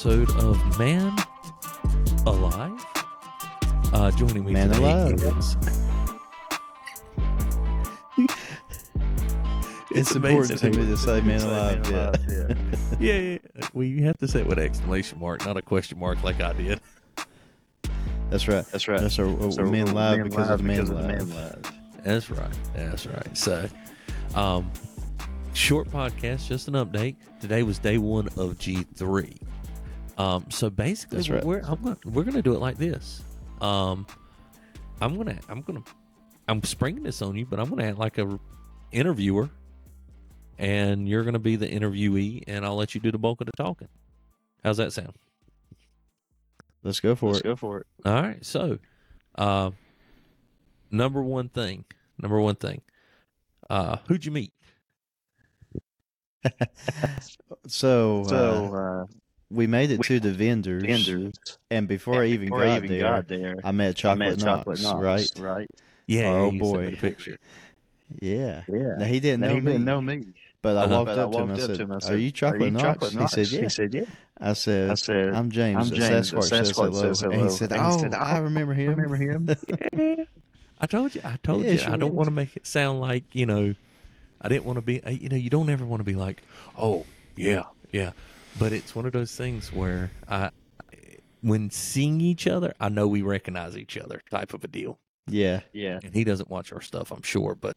episode of Man Alive. Uh, joining me Man today Alive. is It's, amazing important to me to say man alive. Yeah. yeah, yeah. Well, you have to say it with an exclamation mark, not a question mark like I did. That's right. That's right. That's our uh, So man alive man because live of man because of the alive. man live. That's right. That's right. So, um, short podcast, just an update. Today was day one of G three. Um, so basically, right. we're I'm gonna, we're gonna do it like this. Um, I'm gonna I'm gonna I'm springing this on you, but I'm gonna act like a interviewer, and you're gonna be the interviewee, and I'll let you do the bulk of the talking. How's that sound? Let's go for it. Let's go for it. All right. So, uh, number one thing, number one thing, uh, who'd you meet? So, So, uh, uh, we made it we- to the vendors, vendors. and before I even before got I even there, got there, I met I Chocolate, met Knox, Chocolate Knox, right? Right. Yeah. Oh, you sent me boy. the picture. Yeah. Yeah. Now he didn't Now, know he me, didn't know me. but I Uh-huh. walked But I up to him. walked I up said, to him. I "Are you Chocolate Are you Knox?" Chocolate Knox? He said, "Yeah." He said, yeah. I said, I said, "I'm James. I'm the James. the Sasquatch, says Sasquatch hello." says And he said, And he "Oh, said, I "Oh, remember him." Remember him? I told you. I told Yeah, you. sure I don't is. want to make it sound like you know. I didn't want to be. You know, you don't ever want to be like, oh yeah, yeah. But it's one of those things where I, when seeing each other, I know we recognize each other, type of a deal. Yeah. Yeah. And he doesn't watch our stuff, I'm sure, but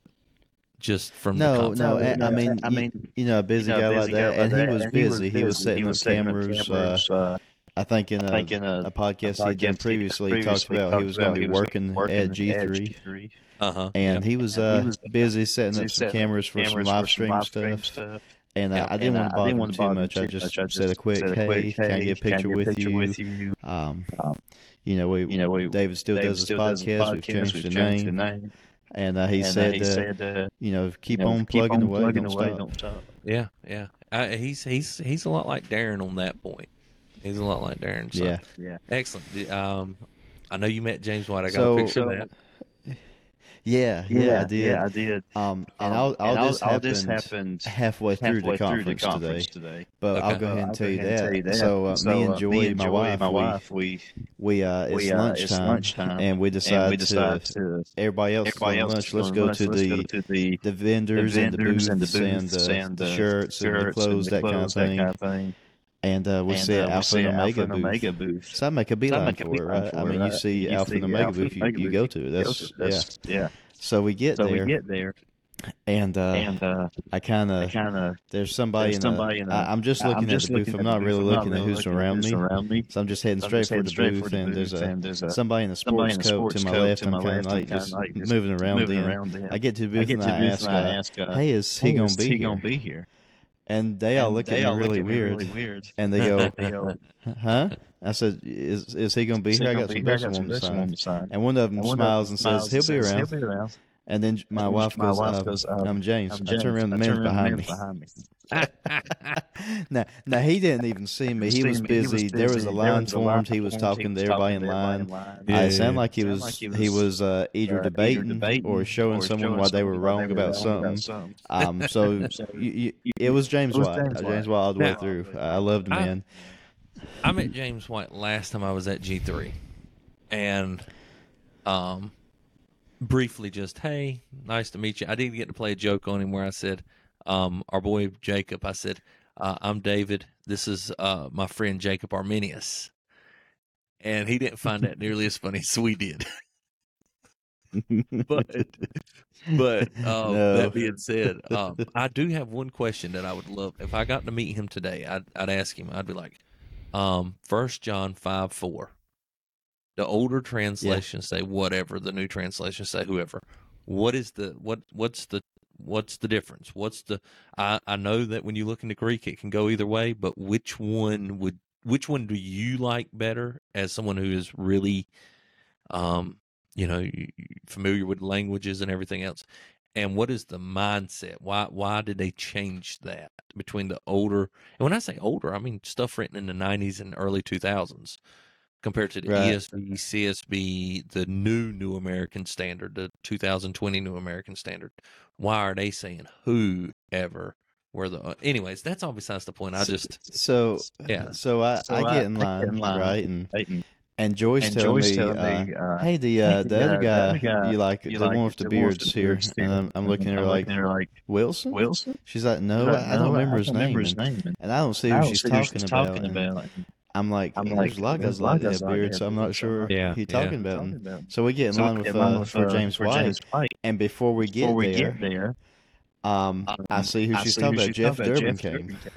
just from No, content- no. I, I mean, I you- mean, you know, a busy You know, guy like busy that, guy and like he that, was and busy. He was busy. setting He up was setting up cameras. Uh, cameras, uh, I think in a, I think in a, a podcast a he done podcast previously, he talked previously about he was going to be working, working at G3, G3. uh-huh. and yeah. he was And uh, he was busy setting up some set up cameras for some live for stream live stuff. Stuff. And uh, Yeah. I didn't And want to I- I bother didn't him too to much. I just much. I said a quick, said a "Hey, quick, can I get a picture, get with, a picture you? with you?" Um, Um, you know, we, You know, we David still David does his still does his podcast. We've podcast. changed We've the changed name, the name. and uh, he And, uh, said, he uh, said, uh, you know, keep you know, on plugging on away, plugging don't away, stop. don't stop. Yeah, yeah. Uh, he's he's he's a lot like Darren on that point. He's a lot like Darren. So. Yeah. Yeah. Excellent. Um, I know you met James White. I got So- a picture So- of that. Yeah, yeah, I did. Yeah, I did. Um, and Um, all, all and this all happened this happened halfway through halfway the conference, through the conference today. today. But I'll go Uh, ahead and tell you ahead that. tell you that. So, uh, So, me and uh, Joy, me and my wife, my we, wife, we we uh, it's we uh, lunchtime, it's lunchtime, and we and decide, we decide to. to Everybody else everybody else lunch. Let's go lunch. to Let's the go to the the vendors, the and the vendors and the booths and the, and the the shirts and the shirts clothes, that kind of thing. Kind of thing. And uh, we And, see uh, we Alpha see and Alpha Omega and booth. Omega booth. So I make a So beeline make a for it, right? for I mean, you see You Alpha see and Omega Alpha and booth, you, you go to. That's Go to. yeah. That's- yeah. So we get So there, we get there, and uh, and uh, I kind of there's somebody there's in somebody the. in the. I, I'm just I'm looking just at the booth. looking I'm not really. Looking not at who's looking around me. around me. So I'm just heading So straight for the straight booth, for the and there's a and there's a somebody in a sports in a coat sports to my coat left. to I'm my kind of. I'm like kind just of like just moving around. moving in. around. In. I get to the I booth get and to the I booth ask, and I uh, ask, uh, "Hey, is he gonna be here?" Gonna be here? And they all look they at all me look really at me weird, really weird. and they go, They go, "Huh?" I said, "Is is he gonna be "Is here?" I gonna got be some here? I got on some the vegetables on the side. and one of them And smiles and smiles says, "He'll be says, around." He'll be around. And then my And wife my goes, wife uh, goes, uh, "I'm James." I'm I turn around, the I man's behind the me. man's behind me. now, now he didn't even see me. He was me, he busy. There was busy. a There line was a line formed. He was talking was everybody in to everybody line. in line. Yeah, I yeah, it sounded like he was like he he was, was uh, either uh, either debating, debating or showing or someone showing why they were wrong they were about wrong something. about something. Um, so So you, you, it was James it was White. James Uh, James White. All the way Now- through. I loved the I- man. I met James White last time I was at G3, and um, briefly just, hey, nice to meet you. I didn't get to play a joke on him where I said, um, our boy Jacob. I said, uh, I'm David. This is uh, my friend Jacob Arminius, and he didn't find that nearly as funny as we did. but but um, No. that being said, um, I do have one question that I would love if I got to meet him today. I'd, I'd ask him. I'd be like, um, First John five four. The older translations say whatever. The new translations say whoever. What is the what? What's the what's the difference? What's the? I I know that when you look into Greek, it can go either way. But which one would? Which one do you like better as someone who is really, um, you know, familiar with languages and everything else? And what is the mindset? Why why did they change that between the older and when I say older, I mean stuff written in the nineties and early two thousands compared to the Right. ESV, CSB, the new New American Standard, the 2020 New American Standard. Why are they saying whoever where the uh, anyways, that's all besides the point. I just So Yeah. So I, So I I- get in I get line, in line, right? And Right, and, and Joyce and tell Joyce me, told uh, me, uh, hey, the uh, the "Hey, other the guy, other guy you like you the like one with the one beard's with here?" And I'm, I'm looking at her like, looking at like Wilson. Wilson. She's like, no, She's I, I don't "No, remember his don't name. Remember his And, name. and I don't see I who don't she's see who talking she's about. Talking And about. I'm like, I'm there's like, a lot of guys there's a lot like of that beard, that so I'm not sure not Yeah, who he yeah. talking about. Talking And about. so we get in So line we with, in line uh, with, for uh, James for White, James White. and before we get Before we there, get there, um, I um, see who I she's see talking who about. she's Jeff. Durbin Jeff came, Durbin came.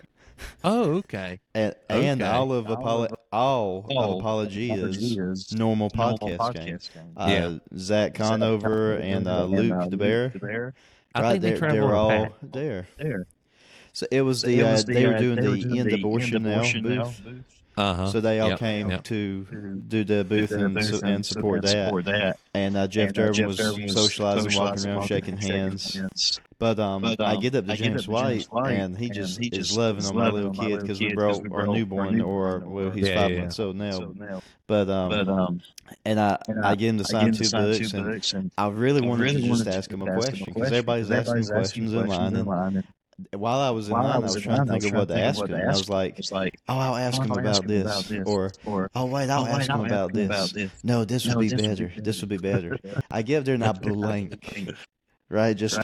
oh okay. and, and all of All apolo- of- all of all apologies Apologies. normal Normal podcast podcast game. Uh, Yeah. Zach Conover and uh, Luke the Bear. The Bear. I right, think they they're, they're all pack. there. There. So it was the, it uh, was the, they were uh, doing they were the doing end abortion now Abortion Now booth. booth. Uh huh. So they all Yep, came yep. to To do the booth do the and, booth su- and support and that. support that. And uh, Jeff And, uh, Durbin Jeff was was socializing, walking around, walking shaking around, shaking hands. hands. But um, But, I um, get up to I get James up to White, James White, and he and just he is just loving is on my loving little on my kid little because we kid brought 'cause we brought our newborn, or well, he's Yeah, five yeah, months old now. So now, But um, but um, and I and I get him to I sign get him two to sign books, two and books, and I really wanted to just ask him a question because everybody's asking questions in line. line. And while I was in while line, I I was was trying line, to think of what to ask him. of what And I was like, it's like, oh, I'll ask oh, him I'll about ask him about this, this, or or oh wait, oh, I'll wait, ask him I'll about ask him about this. this. No, this would be this would be better. This would be better. better. I get there and I blank, right? Just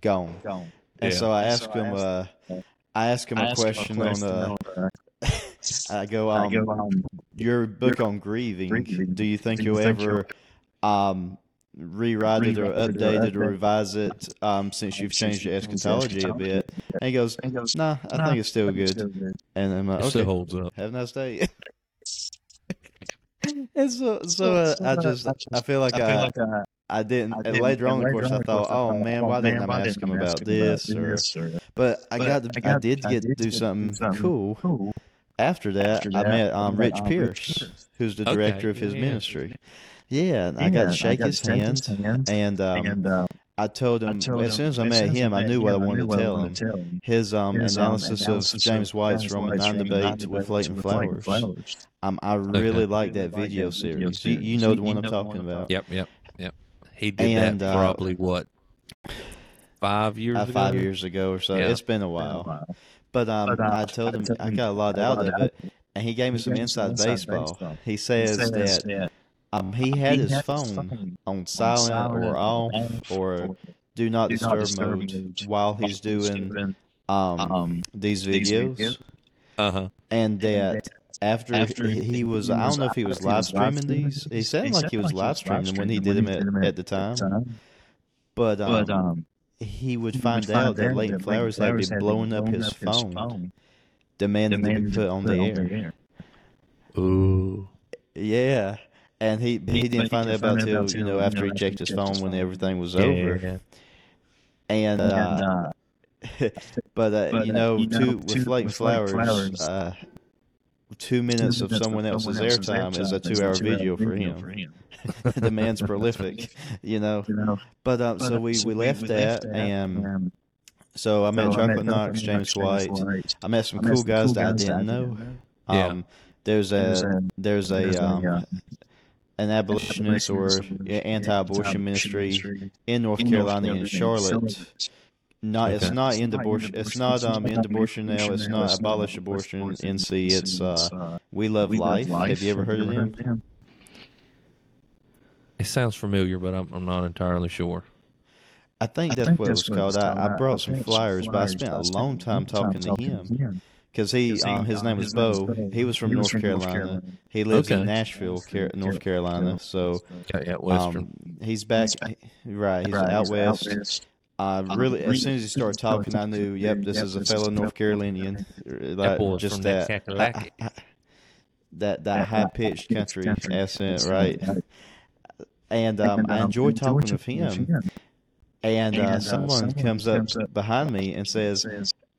gone. Gone. And Yeah. so I And ask so I him. asked- Uh, I ask him I a asked him question on. Uh, uh, I go, I um, go, um, your book on grieving. grieving. Do you think you you'll ever um, rewrite it or Rewrite or update it or revise it um, since you've changed your eschatology a bit? And he goes, and goes, Nah, I think it's still I think it's good. And I'm like, It still okay, holds up. have a nice day. and so, so uh, I just, I feel like I I, like I, I didn't. I and later on, of course, I thought, oh man, oh, why didn't I ask him about ask him about this? Or, this? Or, but I But got, I I got- did I get did to do get to something do something cool. cool. After that, After I met um, Rich um, Rich Pierce, Pierce. who's the Okay, director of his yeah. ministry. Yeah, and I got to shake his to shake hand, hand, and um, and uh, I told I him told as soon as I met him, I knew what I wanted knew to what I tell him. wanted to tell him. His um His, um, analysis of analysis James of White's James Roman White's Nine Roman debate Nine with debate Leighton with Leighton Flowers. Flowers. Um, I Okay. really like that video that video series. You, you series. know the one you I'm talking one about. Yep, yep, yep. He did And, that uh, probably what five years Uh, ago. five years ago or so. Yeah. It's been a Been a while. while. But um, But, uh, I told him I got a lot out of it, and he gave me some gave me some inside inside baseball. baseball. He He says says that that um, he he had his had his phone phone on silent or off or or do not do not disturb disturb mode mode while he's doing um, um, these these videos. videos. Uh huh. And that after, after he, he was, he I was- don't know if he was I don't know live if he was live streaming these. streaming He sounded like he was like live streaming when he did them at, at the time. But um, But um, he would he find would out that out Leighton that Flowers had been blowing up his phone, demanding to be demanded put on the air. Ooh. Yeah. And he he He- didn't find out about till you know after he checked his phone when everything was over. And uh, uh, but uh, but, you uh, know, you two two- with Leighton Flowers, Flowers, uh, two minutes of someone else's airtime is a two-hour video for him. the man's prolific, you know. You know, But um, so but, uh, we so we left that, and and so I met so I Chocolate Knox, James White. I met some cool guys that I didn't know. Yeah. Um, there's There's a there's a um, an abolitionist or anti-abortion ministry in North Carolina in Charlotte. Not it's not end abortion. It's not um end abortion now. It's not abolish abortion. In NC. It's uh we love life. Have you ever heard of them? It sounds familiar, but I'm, I'm not entirely sure. I think I that's think what it was what called. I, I brought some flyers, but I spent a long time talking to him because he um his um, name was name Bo. He was from He was North from North Carolina. Carolina. He lives in Nashville, Car- North Carolina. So Yeah, yeah, um, he's back. Right, he's Right, out he's west. out west. Uh, Um, really, as soon as he started talking, I knew, yep, this is a fellow North Carolinian. that Like, boy's just from that, that that that high pitched country accent, right? And um, I enjoy talking with him. And uh, uh, someone comes up behind me and Says,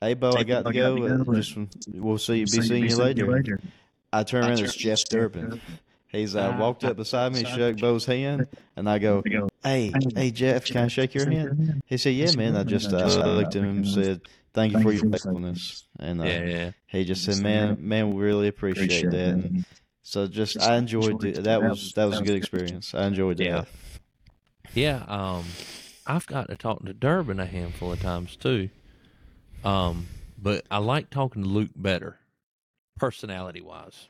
"Hey, Bo, I got to go. uh, Just we'll see. Be seeing you later." I turn around. It's Jeff Durbin. He's uh, walked up beside me, shook Bo's hand, and I go, "Hey, hey, Jeff, can I shake your hand?" He said, "Yeah, man." I just uh, I looked at him and said, "Thank you for your faithfulness." And uh, Yeah, yeah. he just said, "Man, man, we really appreciate that." And so just I enjoyed it. That was that was a good experience. I enjoyed that. Yeah. Yeah, um, I've got to talk to Durbin a handful of times too. Um, but I like talking to Luke better, personality wise.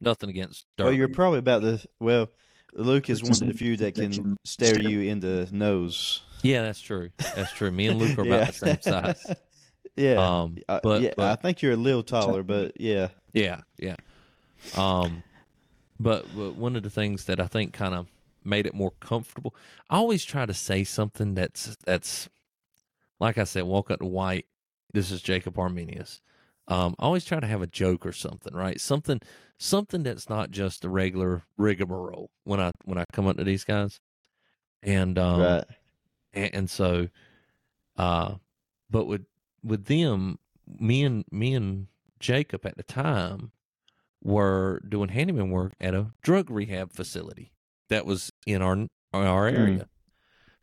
Nothing against Dirk. Well, you're probably about the well. Luke is one of the few that can stare you in the nose. yeah, that's true. That's true. Me and Luke are about the same size. yeah. Um, Uh, but, yeah, but I think you're a little taller, but yeah. Yeah, yeah. Um, but, but one of the things that I think kind of made it more comfortable, I always try to say something that's that's like I said, walk up to White. This is Jacob Arminius. Um, I always try to have a joke or something, right? Something something that's not just a regular rigmarole when I when I come up to these guys. And um, right. and, and so uh but with with them me and me and jacob at the time were doing handyman work at a drug rehab facility that was in our our area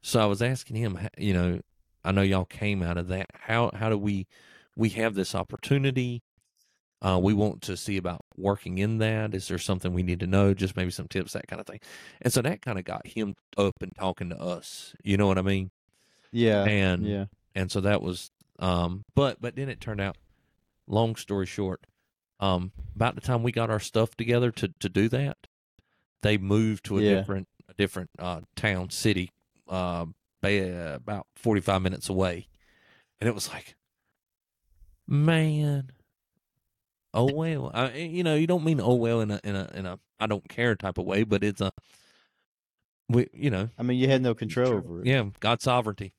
so i was asking him you know i know y'all came out of that how how do we we have this opportunity uh, we want to see about working in that. Is there something we need to know? Just maybe some tips, that kind of thing. And so that kind of got him up and talking to us. You know what I mean? Yeah. and yeah. and so that was um but but then it turned out long story short um about the time we got our stuff together to to do that they moved to a Yeah. different a different uh town city uh about 45 minutes away. And it was like man oh well. I, you know you don't mean oh well in a in a in a i don't care type of way but it's a we you know. I mean, you had no control over it. yeah god sovereignty.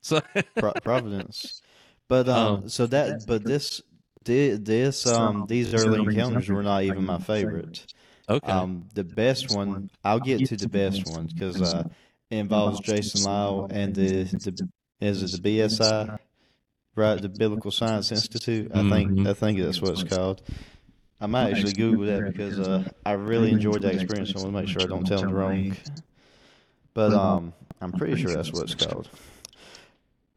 So Pro- Providence. But um, Um, so that but this thi- this um these early encounters were not even my favorite. okay. Um, the best one I'll get to the best one. because uh, it involves Jason Lisle and the the is it the BSI, right? The Biblical Science Institute. I think Mhm. I think that's what it's called. I might actually Google that because uh, I really enjoyed that experience. I want to make sure I don't tell them wrong. But um, I'm pretty sure that's what it's called.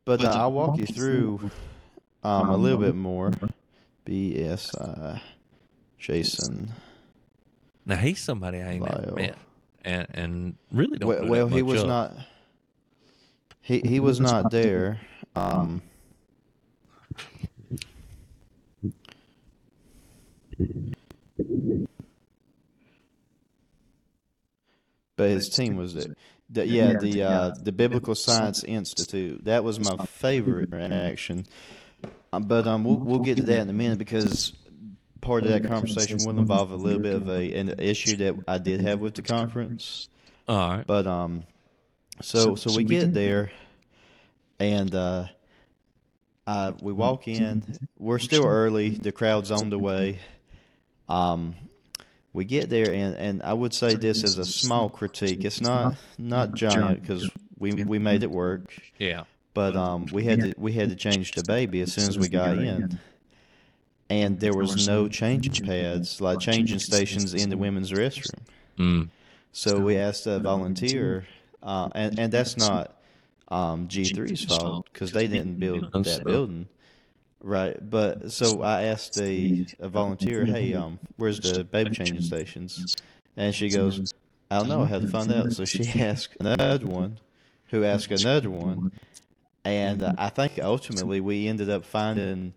But uh, I'll walk you through um, a little bit more. BSI, Jason. Now he's somebody I ain't never Lisle. met, and and really don't. Well, know well that he was of. not. He he was not there. Um, but his team was there. The, yeah, the uh, the Biblical Science Institute. That was my favorite interaction. Um, but um, we'll we'll get to that in a minute because part of that conversation will involve a little bit of a an issue that I did have with the conference. All right. But um, so so we get there, and uh, uh, we walk in. We're still early. The crowd's on the way. Um, we get there, and, and I would say this is a small critique. It's not not giant because we we made it work. Yeah. But um, we had to we had to change the baby as soon as we got in, and there was no changing pads, like changing stations in the women's restroom. Mm. So we asked a volunteer, uh, and and that's not um, G3's fault because they didn't build that building, right? But so I asked a, a volunteer, "Hey, um, where's the baby changing stations?" And she goes, "I don't know. I had to find out." So she asked another one, who asked another one, and uh, I think ultimately we ended up finding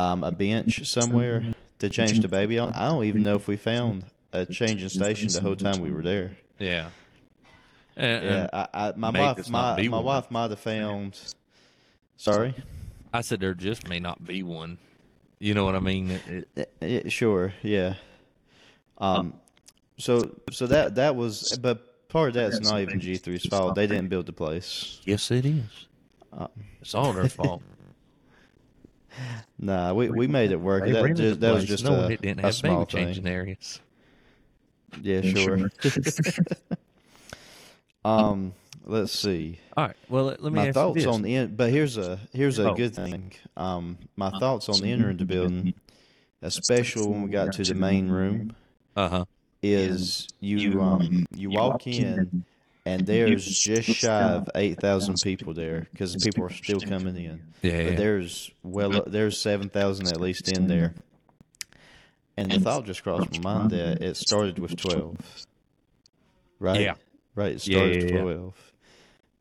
um, a bench somewhere to change the baby on. I don't even know if we found a changing station the whole time we were there. Yeah. And, Yeah, and I, I, my wife, my, my wife might have found. Sorry. I said there just may not be one. You know what I mean? It, it, Eh, eh, sure. Yeah. Um. So so that that was, but part of that's not even G 3s fault. They didn't build the place. yes, it is. Uh, It's all their fault. Nah, we, we made it work. They That, rented just, the that was place. just no, a, it didn't a have small baby changing thing. areas. Yeah, sure. um. Let's see. All right. Well, let, let me my ask thoughts you this. on the in, but here's a here's a Oh. good thing. Um, my thoughts on entering the building, especially when we got to the main room, uh huh. is you um you walk in and there's just shy of eight thousand people there because people are still coming in. Yeah. But yeah. there's well there's seven thousand at least in there, and the thought just crossed my mind that it started with twelve. Right. Yeah. Right. It started yeah, with yeah. twelve.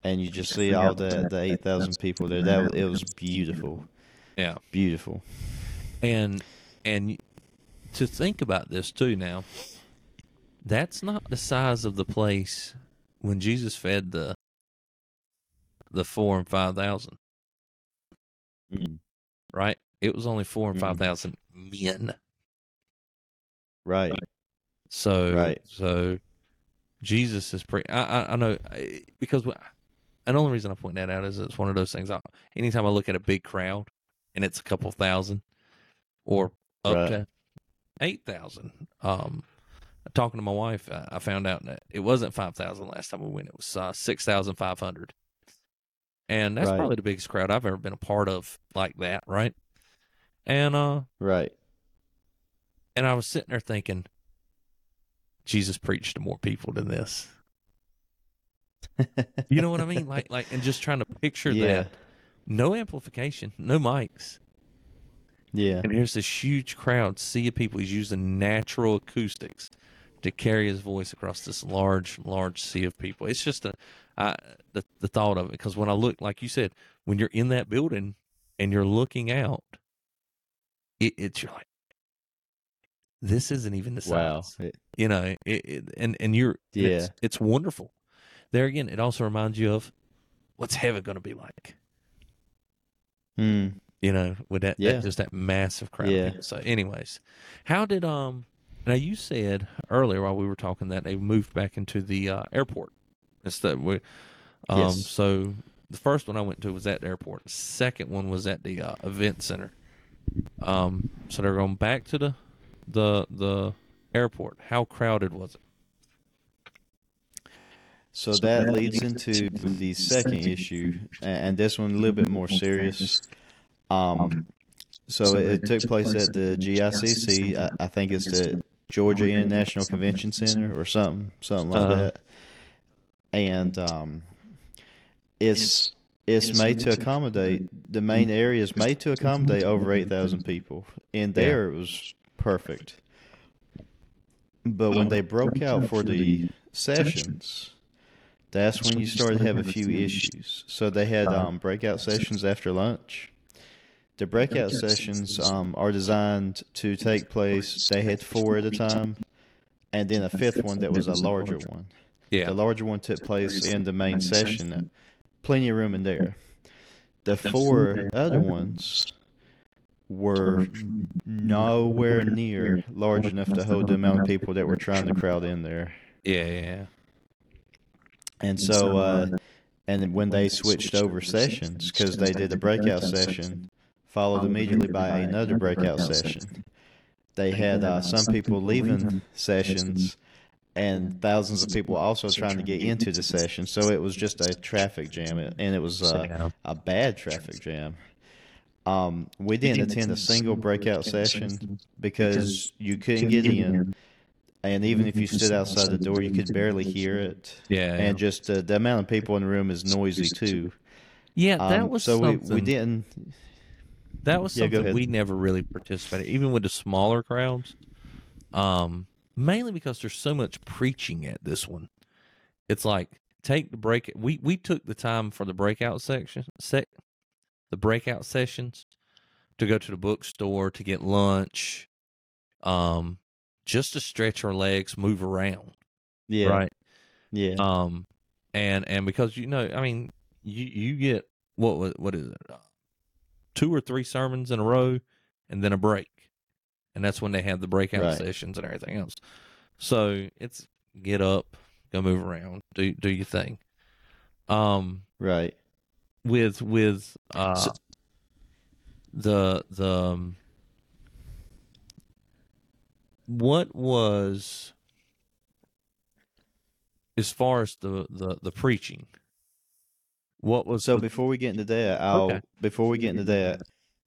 and you just see all the the eight thousand people there. That was, it was beautiful. Yeah. beautiful. And and to think about this too now, that's not the size of the place when Jesus fed the the four and five thousand, Mm. right? It was only four and five thousand men. Right, So Right. so Jesus is pretty. I, I I know because wh- and the only reason I point that out is it's one of those things. I, anytime I look at a big crowd and it's a couple thousand or up Right. to eight thousand. Um, talking to my wife, I, found out that it wasn't five thousand last time we went. It was uh, six thousand five hundred, and that's Right. probably the biggest crowd I've ever been a part of like that, right? And uh, right. and I was sitting there thinking, Jesus preached to more people than this. You know what I mean? Like, like, and just trying to picture yeah, that. No amplification, no mics, yeah, and here's this huge crowd, sea of people. He's using natural acoustics to carry his voice across this large, large sea of people. It's just a, I, the the thought of it. Because when I look, like you said, when you're in that building and you're looking out, it, it's you're like, this isn't even the wow. size. It- you know it, it, and and you're Yeah. it's, it's wonderful there again it also reminds you of what's heaven going to be like mm, you know with that, that Yeah. just that massive crowd Yeah. so anyways how did um now you said earlier while we were talking that they moved back into the uh, airport instead we um Yes. so the first one i went to was at the airport the second one was at the uh, event center um so they're going back to the the the airport how crowded was it So that leads into the second issue, and this one a little bit more serious. Um, so it, it took place at the GICC. I, I think it's the Georgia International Convention Center or something, something like Uh-huh. that. And um, it's it's made to accommodate the main area is made to accommodate over eight thousand people. and there, it was perfect. But when they broke out for the sessions, that's when you started to have a few issues. So they had um, breakout sessions after lunch. The breakout sessions um, are designed to take place. They had four at a time, and then a fifth one that was a larger one. yeah The larger one took place in the main session. Plenty of room in there. The four other ones were nowhere near large enough to hold the amount of people that were trying to crowd in there. yeah yeah And so, uh, and when they switched over sessions, because they did a breakout session, followed immediately by another breakout session, they had uh, some people leaving sessions and thousands of people also trying to get into the session. So it was just a traffic jam, and it was uh, a bad traffic jam. Um, we didn't attend a single breakout session because you couldn't get in, and even if you stood outside the door, you could barely hear it. yeah And just uh, the amount of people in the room is noisy too. yeah that Um, was so we, we didn't. That was Yeah, something we never really participated, even with the smaller crowds. Um, mainly because there's so much preaching at this one. It's like take the break. We we took the time for the breakout section, sec, the breakout sessions, to go to the bookstore to get lunch, um, just to stretch our legs, move around, Yeah. right? Yeah. Um, and and because you know, I mean, you you get what what is it, uh, two or three sermons in a row, and then a break, and that's when they have the breakout Right. sessions and everything else. So it's get up, go move around, do do your thing. Um, right. with with uh So- the the um, what was as far as the the the preaching what was So the- before we get into that, I'll Okay. before we get into that,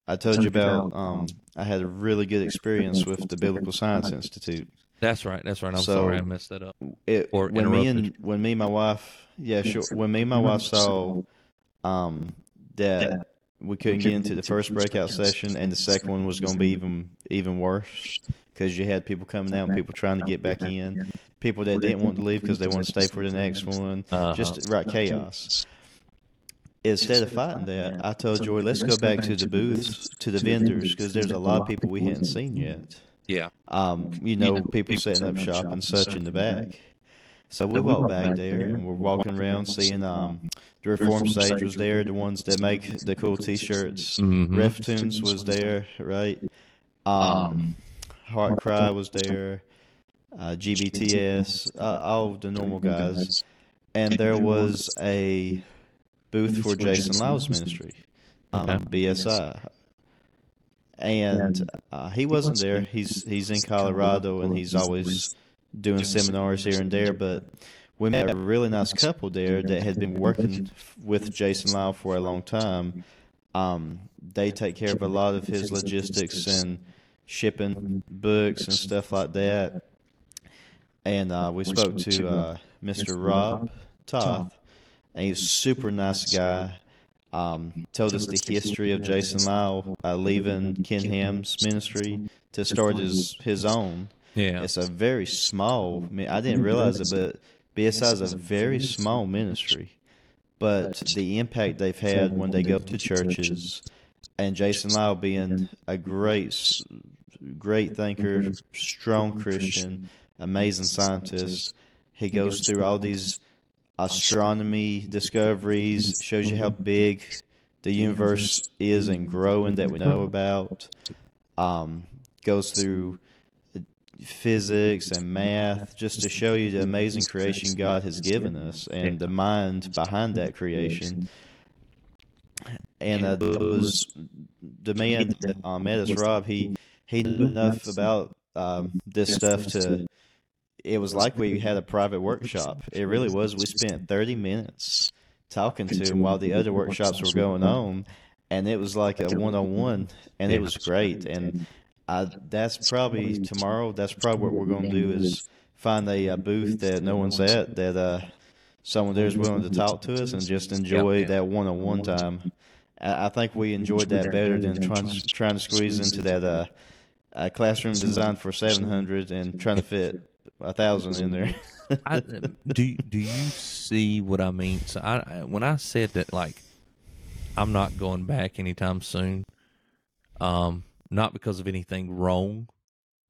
I told you about um I had a really good experience with the Biblical Science Institute. that's right that's right i'm so- sorry i messed that up It Or when me and when me and my wife yeah sure when me and my wife saw um that we couldn't get into the first breakout session and the second one was going to be even even worse because you had people coming out and people trying to get back in people that didn't want to leave because they want to stay for the next one Uh-huh. just right chaos instead of fighting that, I told Joy, let's go back to the booths, to the vendors, because there's a lot of people we hadn't seen yet. Yeah. Um, you know, people setting up shop and such in the back. So we walked back there and we're walking around seeing um, the Reform Sage was there, the ones that make the cool T-shirts. Mhm. Reftunes was there, right? Um, Heart Cry was there. Uh, GBTS, uh, all the normal guys, and there was a booth for Jason Lisle's ministry, um. BSI, and uh, he wasn't there. He's he's in Colorado and he's always doing seminars here and there. But we met a really nice couple there that had been working with Jason Lisle for a long time. Um, they take care of a lot of his logistics and shipping books and stuff like that. And uh, we spoke to uh, Mr. Rob Toth, and he's a super nice guy. Um, told us the history of Jason Lisle uh, leaving Ken Ham's ministry to start his his own. Yeah. It's a very small. I, mean, I didn't realize it, but BSI is a very small ministry. But the impact they've had when they go to churches, and Jason Lisle being a great, great thinker, strong Christian, amazing scientist, he goes through all these astronomy discoveries, shows you how big the universe is and growing that we know about. Um, goes through physics and math just to show you the amazing creation God has given us and the mind behind that creation. And uh, it was the man that uh, met us, Rob. He he knew enough about um, this stuff to. It was like we had a private workshop. It really was. We spent thirty minutes talking to him while the other workshops were going on, and it was like a one-on-one, and it was great. And I, that's probably tomorrow. That's probably what we're going to do is find a, uh booth that no one's at that uh, someone there's willing to talk to us and just enjoy that one-on-one time. I, I think we enjoyed that better than trying trying to squeeze into that uh, uh, classroom designed for seven hundred and trying to fit a thousand in there. I, do do you see what I mean? So I when I said that like I'm not going back anytime soon, um, not because of anything wrong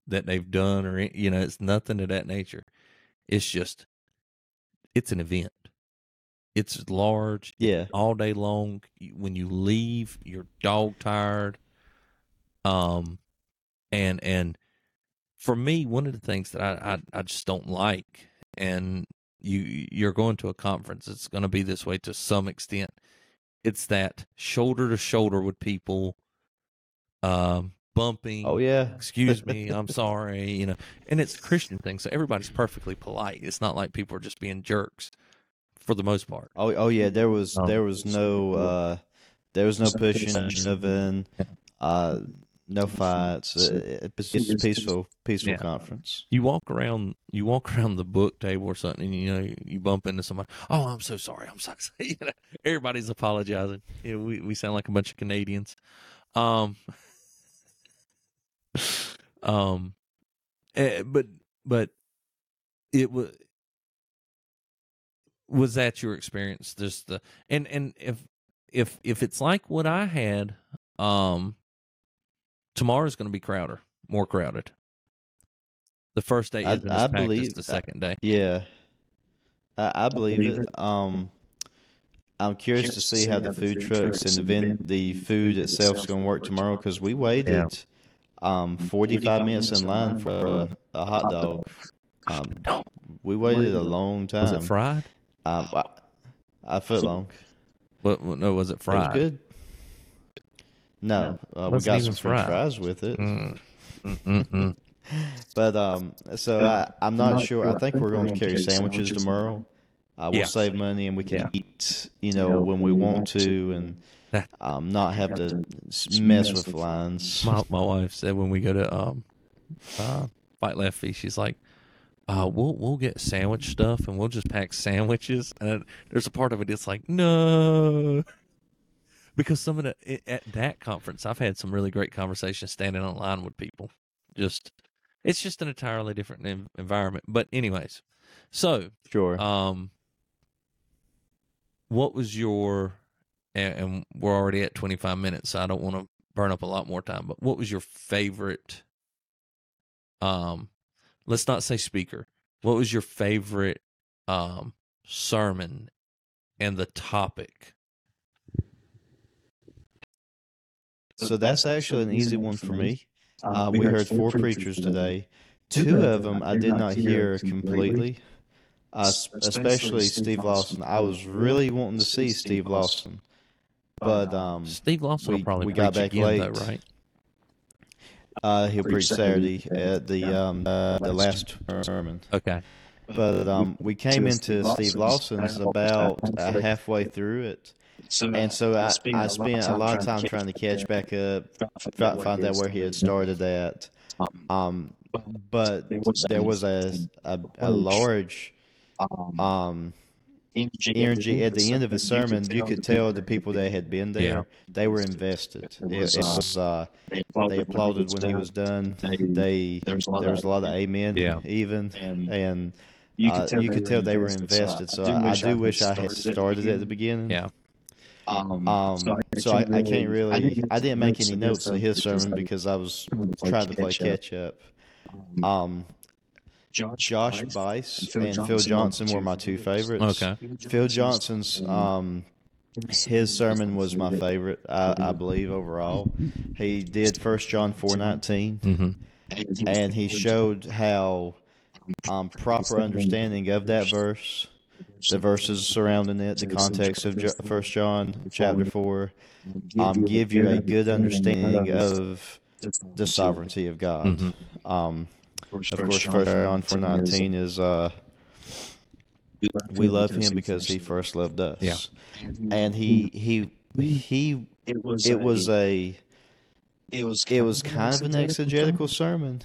that they've done or you know, it's nothing of that nature. It's just it's an event. It's large yeah, all day long. When you leave, you're dog tired. Um, and and for me, one of the things that I I, I just don't like, and you you're going to a conference, it's going to be this way to some extent. It's that shoulder to shoulder with people, um, bumping. oh yeah. Excuse me, I'm sorry, you know, and it's a Christian thing, so everybody's perfectly polite. It's not like people are just being jerks, for the most part. Oh, oh yeah. There was Um, there was no uh, there was no pushing, nothing, uh, no fights. Uh, It was just a peaceful, peaceful Yeah. conference. you walk around you walk around the book table or something and you know you bump into somebody oh i'm so sorry i'm so sorry you know, everybody's apologizing you know, we, we sound like a bunch of canadians um um eh, but but it was was that your experience just the and and if if if it's like what i had um tomorrow's going to be crowder more crowded the first day I- isn't I as packed as believe- the second day Yeah, I, I believe it. Um, I'm curious to see how the food trucks and the vin- the food itself is going to work tomorrow because we waited um 45 minutes in line for a, a hot dog. Um, we waited a long time. was it fried Um, I, a foot long. what what- no was it It was fried good. No, uh, we got some French fries with it. Mm. Mm-mm-mm. But um, so I, I'm not sure. I think we're going to carry sandwiches tomorrow. Uh, we'll Yeah. save money and we can Yeah. eat, you know, when we want to, and um, not have to mess with lines. my my wife said when we go to um uh Fight Laugh Feast she's like uh we'll we'll get sandwich stuff and we'll just pack sandwiches and there's a part of it it's like no because some of the at that conference I've had some really great conversations standing on line with people just it's just an entirely different environment but anyways so Sure. um what was your and, and we're already at 25 minutes, so I don't want to burn up a lot more time. But what was your favorite? Um, let's not say speaker. What was your favorite um sermon and the topic? So that's actually an easy one for me. Uh, we heard four preachers today. Two of them I did not hear completely, uh, especially Steve Lawson. I was really wanting to see Steve Lawson, but um, Steve Lawson we- will probably we got back again, though, late. right? uh, he'll preach Saturday at the um, uh, the last sermon. Okay. But um, we came into Steve Lawson's about uh, halfway through it, and so I, I spent a lot of time trying to catch back up, try to find out where he had started at. Um, but there was a a, a large um, energy at the end of his sermon. You could tell the people that had been there they were invested. It, it was uh, they applauded when he was done. They there was a lot of amen, even and. You uh, you could tell they were invested, so I, I do wish I had started at the beginning. Yeah. Um, Um, so I, I can't really. I didn't make any notes of his sermon because I was trying to play catch up. Um, Josh Buice and Phil Johnson were my two favorites. Okay. Phil Johnson's um, his sermon was my favorite. I, I believe overall, he did First John four nineteen, Mm-hmm. and he showed how um, proper understanding of that verse, the verses surrounding it, the context of Jo- First John chapter four, um, give you a good understanding of the sovereignty of God. Mhm. Um, of course, First John four nineteen is uh, we love him because he first loved us. Yeah. and he he he. it was It was a it was it was kind of an exegetical sermon.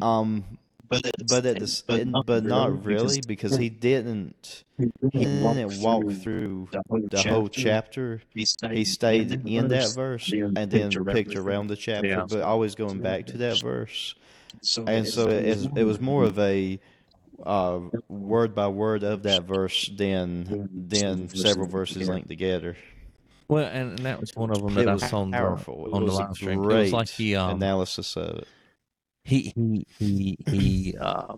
Um, but but at the s- but not really because he didn't he didn't walk through the whole chapter. He stayed, He stayed in that verse and then picked around the chapter, Yeah. but always going back to that verse. So And so it, it was more of a uh, word by word of that verse than than several verses linked together. Well, and, and that was one of them It that I was saw on the, powerful. It on the was a live stream. It great was like he um analysis of it. He he he he uh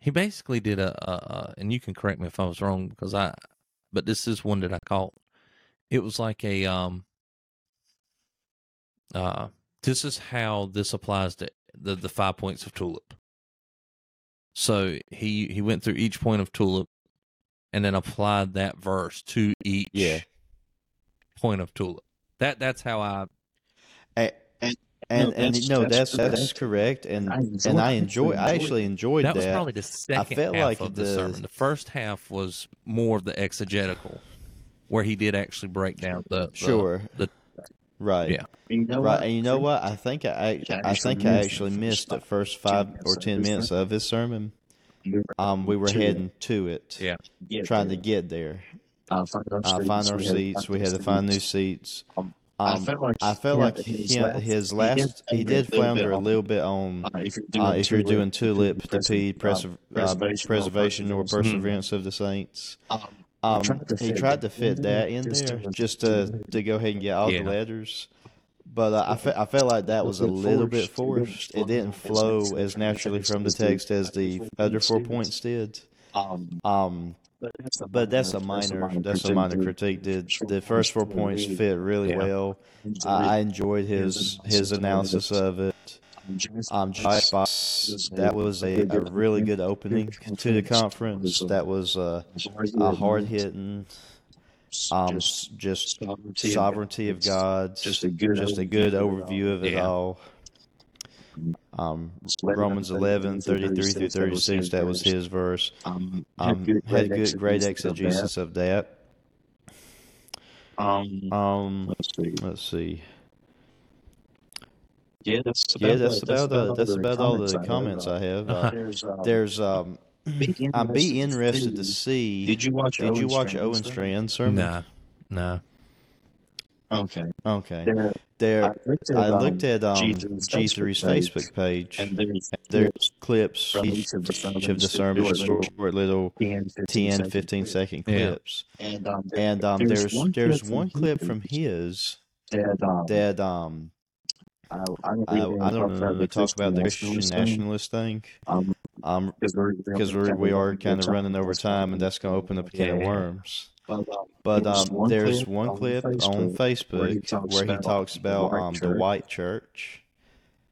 he basically did a, a, and you can correct me if I was wrong because I but this is one that I caught. It was like a um uh this is how this applies to the the five points of tulip. So he he went through each point of tulip and then applied that verse to each Yeah. point of tulip. That that's how I And and, and no, that's that's correct, and and I enjoy. I actually enjoyed that that. was probably the second I felt half like of the, the- sermon. The first half was more of the exegetical, where he did actually break down the, the sure, the- right, yeah. you know right. what? And you know what? I think I I think I actually missed the first five or ten minutes of his sermon. Um, we were heading to it, Yeah. Yeah, trying to get there. uh, find our Uh, find our seats. We had to find new seats. I Um, felt like I felt yeah, like his him, last- his he last did he did flounder a on, little bit on uh, if you're doing, uh, if you're doing tulip, the P, preser- preser- uh, preservation or perseverance of the saints. Um, he tried to fit that in there just to, to go ahead and get all Yeah. the letters. But uh, I, fe- I felt like that was a little bit forced. It didn't flow as naturally from the text as the other four points did. Um, Um, but that's a minor that's a minor critique. The the first four points fit really Yeah. well. I, I enjoyed his his analysis of it. Um, Josh Fox, that was a, a really good opening to the conference. That was uh, a hard hitting, um, s- just sovereignty of God, Just a good just a good overview of it Yeah. all. Um, Romans 11, 33 through 36, that was his verse. Um, Um, had good, great exegesis of that. Um, Um, let's see. let's see. Yeah, that's about, Yeah, that's it. about uh, that's about all the I comments have. I have. Uh, there's, um, there's um, be I'd be interested interested to see. Did you watch? Did you watch Strachan's Owen sermon? Strachan's sermon? Nah, nah. Okay. Okay. There, there. looked at, I um, looked at um, G3's G3's Facebook Facebook page. and there's There's clips each each of the each sermons, sermons, short little 10, 15, 10, 15 second Yeah. clips. And um, And um, there's there's clip one clip from his that um, that um I, I don't, I, really I don't talk know about the talk about the Christian nationalist thing, nationalist thing. Um, Um, because we're we're we are kind of running over time, and that's going to open up a can of Yeah. worms. But, um, But there's um, one there's clip one on clip on Facebook Facebook where he talks where he about talks the white um the church. white church,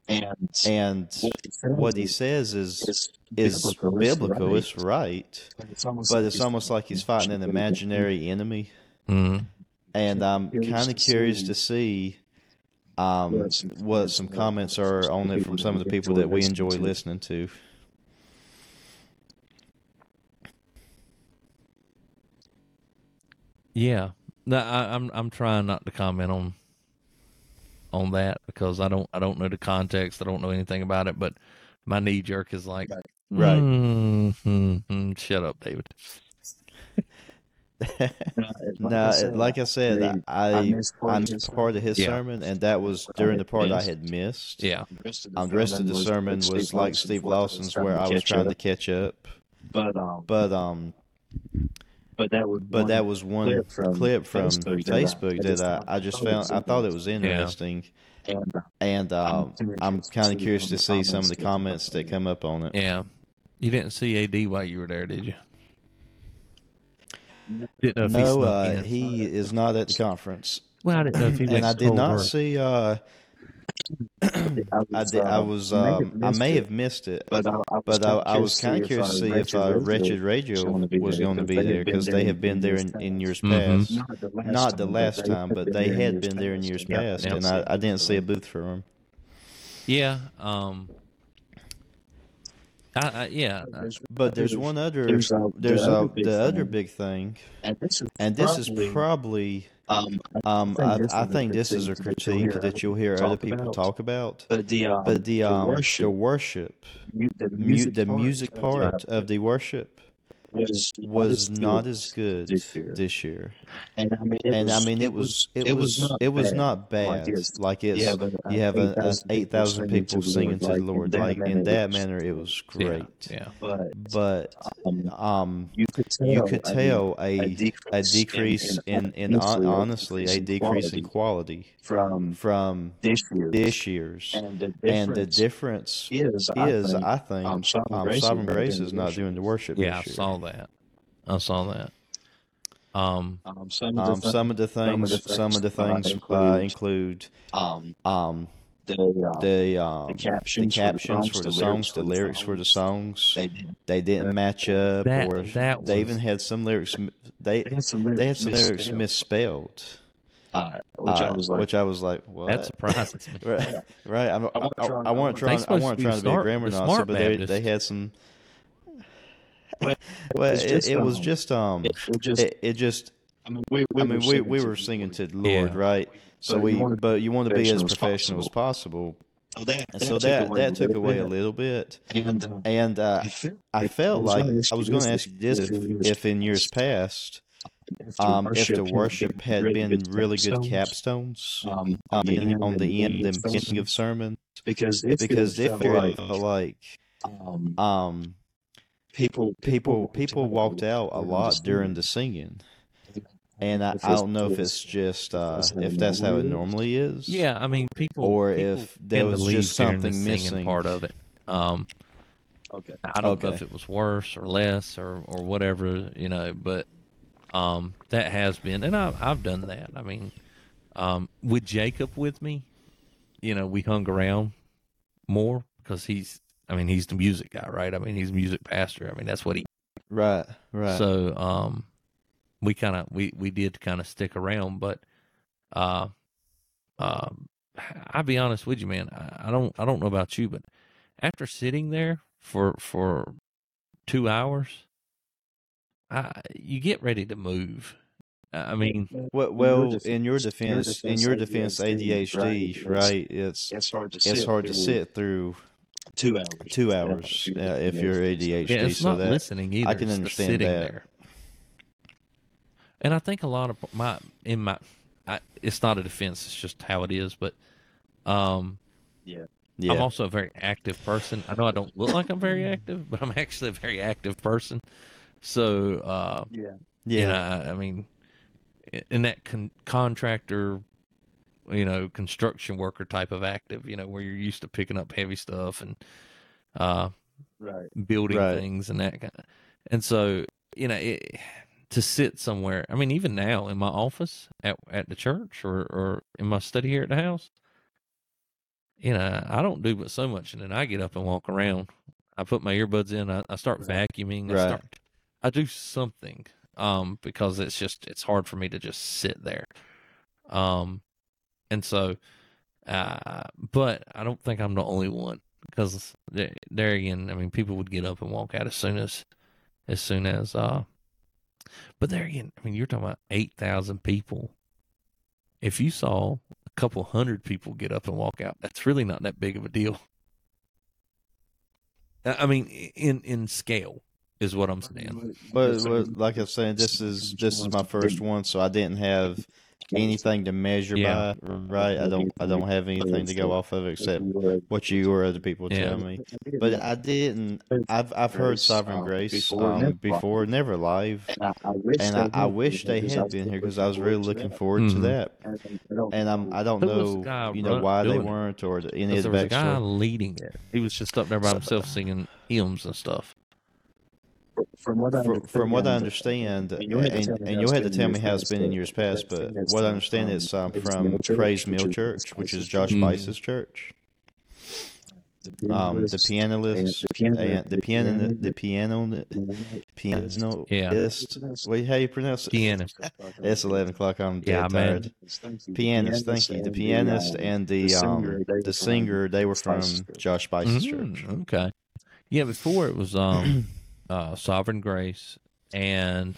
and and what he says is- is is is biblical, it's right. right, But it's almost but like it's he's almost like he's fighting an imaginary enemy, Mhm. and I'm kind of curious to see um what some what some comments are on it from some of the people that we enjoy listening to. Yeah, no, I, I'm I'm trying not to comment on on that because I don't I don't know the context. I don't know anything about it. But my knee jerk is like, Right. Right. "Mm, mm, mm, shut up, David. Now, like I said, they- I missed I missed his part of his Yeah. sermon, and that was during the part I had missed. Yeah, Um, the rest of the sermon was like Steve Lawson's, where I was trying to catch up. But um, But um, but that was but that was one clip from clip from Facebook that I- Facebook I that just I, thought- I just thought it found was I thought it was interesting. interesting, and uh, and um, I'm kind of curious to see some of the comments comments that come up on it. yeah. You didn't see AD while you were there, did you? Didn't know if he No, snuck uh, he is not at the conference, Well, I didn't know if he and I went did not see. Uh, I did. I was. Um, I may have missed it, but I, I but I, I was kind of curious to see if uh, Wretched Radio was going to be there because they have been there in, in years Mhm. past. Not the last Not the time, last time, but they had been there in years past, Yeah. and I, I didn't see a booth for them. Yeah. Um. I, I yeah. But there's one other. There's, uh, the There's other uh, big the other thing. big thing, and this is and this probably, is probably. um, Um, think I, this I is think this is a critique that you'll hear that you'll hear talk other people about. talk about. but the um, But the um, worship, the worship, mu- the mu- music, the part music of part the- of the worship was was not as good this year. this year. And I mean, it And I was, mean, it was it was not it was bad. not bad. it's- Like it's yeah, uh, you have a, a 8,000 people singing to the Lord. Like in that manner, manner, it was great. Yeah. But But um, um, you could tell, you could I mean, tell a a a decrease, decrease in in hon- honestly a decrease in quality from from this year. this year's. and the And the difference difference is, I think, I think, um, Sovereign um, Grace is Sovereign not Grace doing is the not worship. doing the worship Yeah. I saw that. I saw that. Um. um, some of Um, the some of the some of the things, some of the things, things uh, uh, include, include um, um, the uh, the um, the the captions, captions for the songs, the lyrics for the songs. They did. They didn't match up, That- or that they was- even had some lyrics. They They had some lyrics, they had some lyrics misspelled, misspelled, uh, which I uh, was like, which I was like, what? That surprises me. right, right. I'm, I, I wasn't I, trying- I wasn't trying. I supposed wasn't to be trying to be a grammar the Nazi, but they they had some. Well, it, it was um, just um, it, it just, it, it just. I mean, we, we I mean, were we singing we to were the singing Lord. to the Lord, Yeah. right? So But you we, wanna but you want to be as professional as possible, So that, and so that away that took away a little bit. And uh, And uh, I felt, I felt like I was going to ask you this: if if, in years past, if um, if the worship had been really good capstones, um, on the end, on the end, and beginning of sermons, because it because it felt felt like like, like um, um, people people people walked out a lot during the singing, and I, I don't know if it's just uh, if that's how it normally is, Yeah, I mean, people. or people if there tend to was just something missing. Part of it. Um, okay. I don't know if it was worse or less or or whatever, you know, but um, that has been, and I, I've done that. I mean, um, with Jacob with me, you know, we hung around more because he's, I mean, he's the music guy, right? I mean, he's a music pastor. I mean, that's what he. Right, right. So, um, we kind of we we did kind of stick around, but uh, um, I'll be honest with you, man. I, I don't I don't know about you, but after sitting there for for two hours, I you get ready to move. I mean, well, in your well, defense- in your defense, in your defense, ADHD, right? It's It's hard to it's sit hard to sit through two hours. two hours yeah, uh, if you're ADHD. yeah, it's so not that listening either. I can it's understand sitting that. there. And I think a lot of my in my I, it's not a defense. It's just how it is. But um, Yeah. Yeah. I'm also a very active person. I know I don't look like I'm very active, but I'm actually a very active person. So, uh, Yeah. yeah. you know, I, I mean, i- in that con- contractor, you know, construction worker type of active, you know, where you're used to picking up heavy stuff and uh, Right. building Right. things and that kind of, and so you know, it, to sit somewhere. I mean, even now in my office at at the church or or in my study here at the house, you know, I don't do but so much, and then I get up and walk around. I put my earbuds in. I, I start Right. vacuuming. I Right. start. I do something um because it's just it's hard for me to just sit there um and so uh but i don't think i'm the only one because there, there again i mean people would get up and walk out as soon as as soon as uh but there again i mean you're talking about 8000 people. If you saw a couple hundred people get up and walk out that's really not that big of a deal. I I mean in in scale is what i'm saying. But, but like I was saying, this is this is my first one, so I didn't have anything to measure Yeah. by. Right? I don't I don't have anything to go off of except what you or other people Yeah. tell me. But I didn't. I've I've heard Sovereign Grace um, before, never live, And I, I wish and I, I wish they had been here because I was really looking forward to Mhm. that. And I'm I don't Who was the know you know why they weren't or the, any of there the was a guy leading it. He was just up there by himself singing hymns and stuff. From what I From, from what I understand, understand, and, and you'll have to tell me how it's been in years past, but what I understand is um, from Pray's Mill Church, which is Josh. Buice's church. Um, the pianist and the piano, the piano, piano, Yeah. Wait, how you pronounce it? Pianist. It's eleven o'clock. I'm dead Yeah, tired. Pianist, thank you. The pianist and the um the singer, they were from Josh Buice's Mhm, church. Okay. Yeah, before it was um uh Sovereign Grace and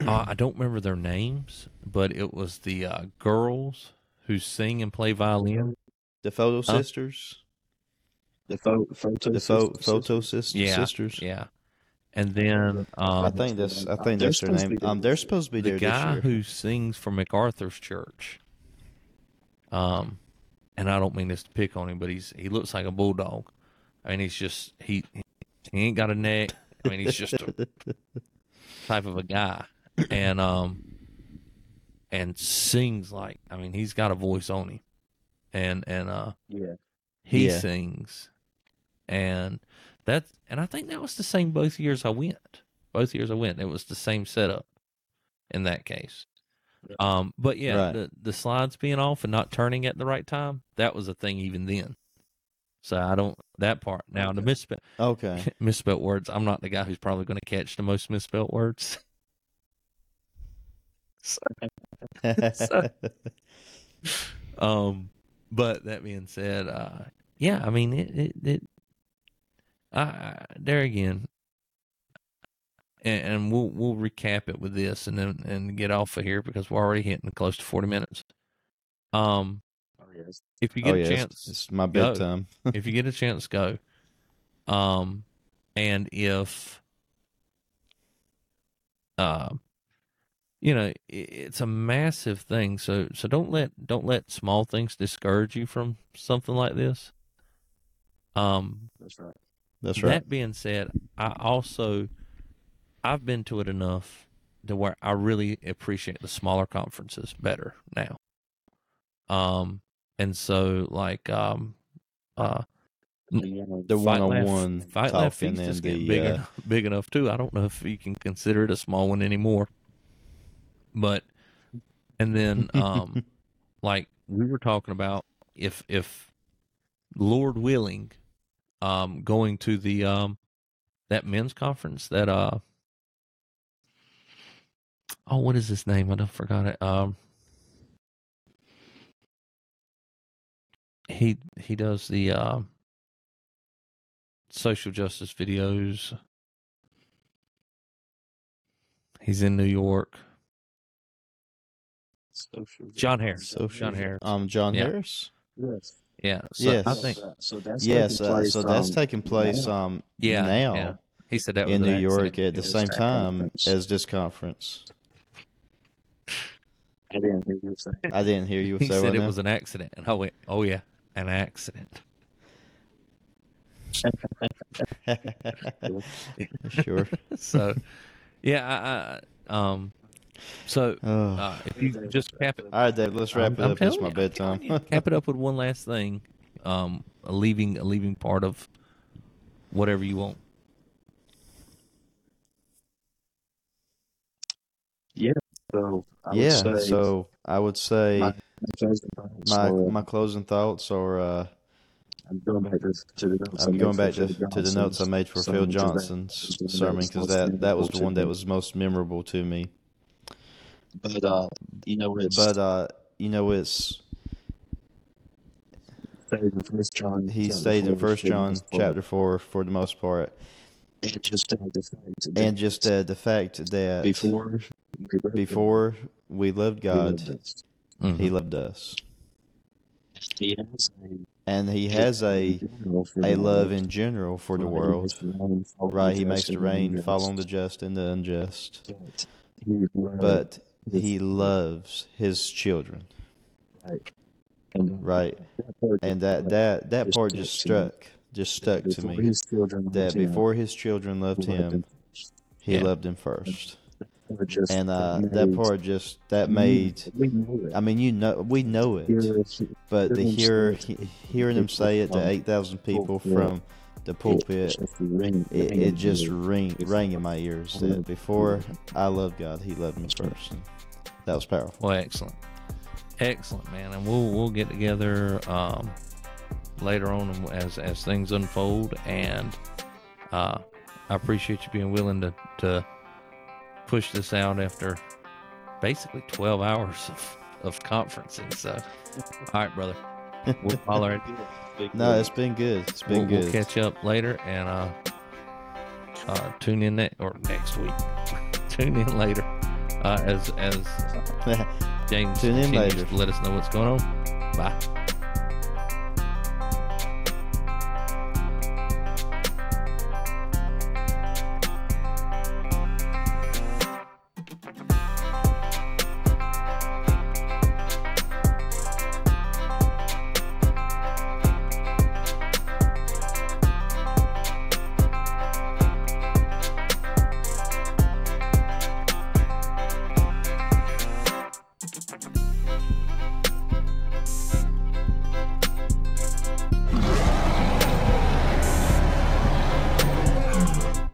uh, I don't remember their names, but it was the uh, girls who sing and play violin. The Photo Huh? Sisters, The pho- photo, the pho- sisters. Photo sis- Yeah. Sisters. Yeah. And then um I think that's I think They're that's their name. Um, they're supposed to be the there guy this year. who sings for MacArthur's church. Um, and I don't mean this to pick on him, but he's he looks like a bulldog. I mean, he's just he he ain't got a neck. I mean, he's just a type of a guy, and um, and sings like I mean, he's got a voice on him, and and uh, Yeah. he Yeah. sings, and that and I think that was the same both years I went. Both years I went, it was the same setup. In that case, um, but yeah, Right. the the slides being off and not turning at the right time that was a thing even then. So I don't that part now the misspelled Okay. misspelt words. I'm not the guy who's probably going to catch the most misspelt words. Um, but that being said, uh, yeah, I mean, it, it, it I, there again, and, and we'll, we'll recap it with this and then, and get off of here because we're already hitting close to 40 minutes. Um, Oh, if you oh get yeah, a it's, chance, it's my go. bedtime. if you get a chance, go. Um, and if, um, you know, i- it's a massive thing. So, so don't let don't let small things discourage you from something like this. Um, That's right. That's right. that being said, I also I've been to it enough to where I really appreciate the smaller conferences better now. Um, and so like um, uh, The, Fight Laugh- one-on-one Fight talking Feast is getting the, big, uh, enough, big enough too. I don't know if you can consider it a small one anymore. But and then um like we were talking about if if Lord willing, um going to the um that men's conference that uh oh what is his name? I don't forgot it. Um he he does the um social justice videos. He's in New York. social- John Harris. Social- John Harris. Um, John Yeah. Harris. Yes. Yeah. So Yes. I think So that's Yes. taking Uh, place, so that's um, taking place um Yeah, now yeah. he said that in an New York at the It was same time conference. as this conference. I didn't hear you say. I didn't hear you He said what it now? was an accident, and I went, "Oh yeah, an accident." sure. so, yeah, I, I um, so Oh. uh, if you just cap it, All right, Dave. Let's wrap I'm- it up. It's my you, bedtime. you. cap it up with one last thing, um, a leaving a leaving part of whatever you want. Yeah. So I would yeah. say So I would say my my so, my closing thoughts are. Uh, I'm going back to, to the notes. I I'm made going for back to, Phil to the notes I Johnson's made for Phil sermon, 'cause that Johnson's was the one sermon because that, that was the one that was most memorable to me. But uh, you know, it's But uh, you know, it's stayed in First John. he stayed in First John chapter four for the most part, And just uh, the fact that and just uh, the fact that before we before we loved God, he loved God, us. Mhm. He loved us, He has a and He has a a love in general for the world. He makes the rain fall on Right, He makes the rain the fall on the just and the unjust, But he loves his He people. loves His children. Right. And, that part And just, that that that part just struck, just stuck to me. his children loved That before His children he loved loved Him. He loved Him first. Or just And uh, that that part just that made. we know it. I mean, you know, we know it, but to hear hearing him say it to eight thousand people from the pulpit, it, just ring, it, it just your- ring rang in my ears that before I loved God, He loved me first. That was powerful. Well, excellent, excellent, man. And we'll we'll get together um, later on as as things unfold. And uh, I appreciate you being willing to to push this out after basically twelve hours of of conferencing. So, all right, brother. We'll holler at Big No, it's been good. It's been we'll, good. we'll catch up later and uh, uh, tune in ne- or next week. tune in later uh, as as James Tune in later. to let us know what's going on. Bye.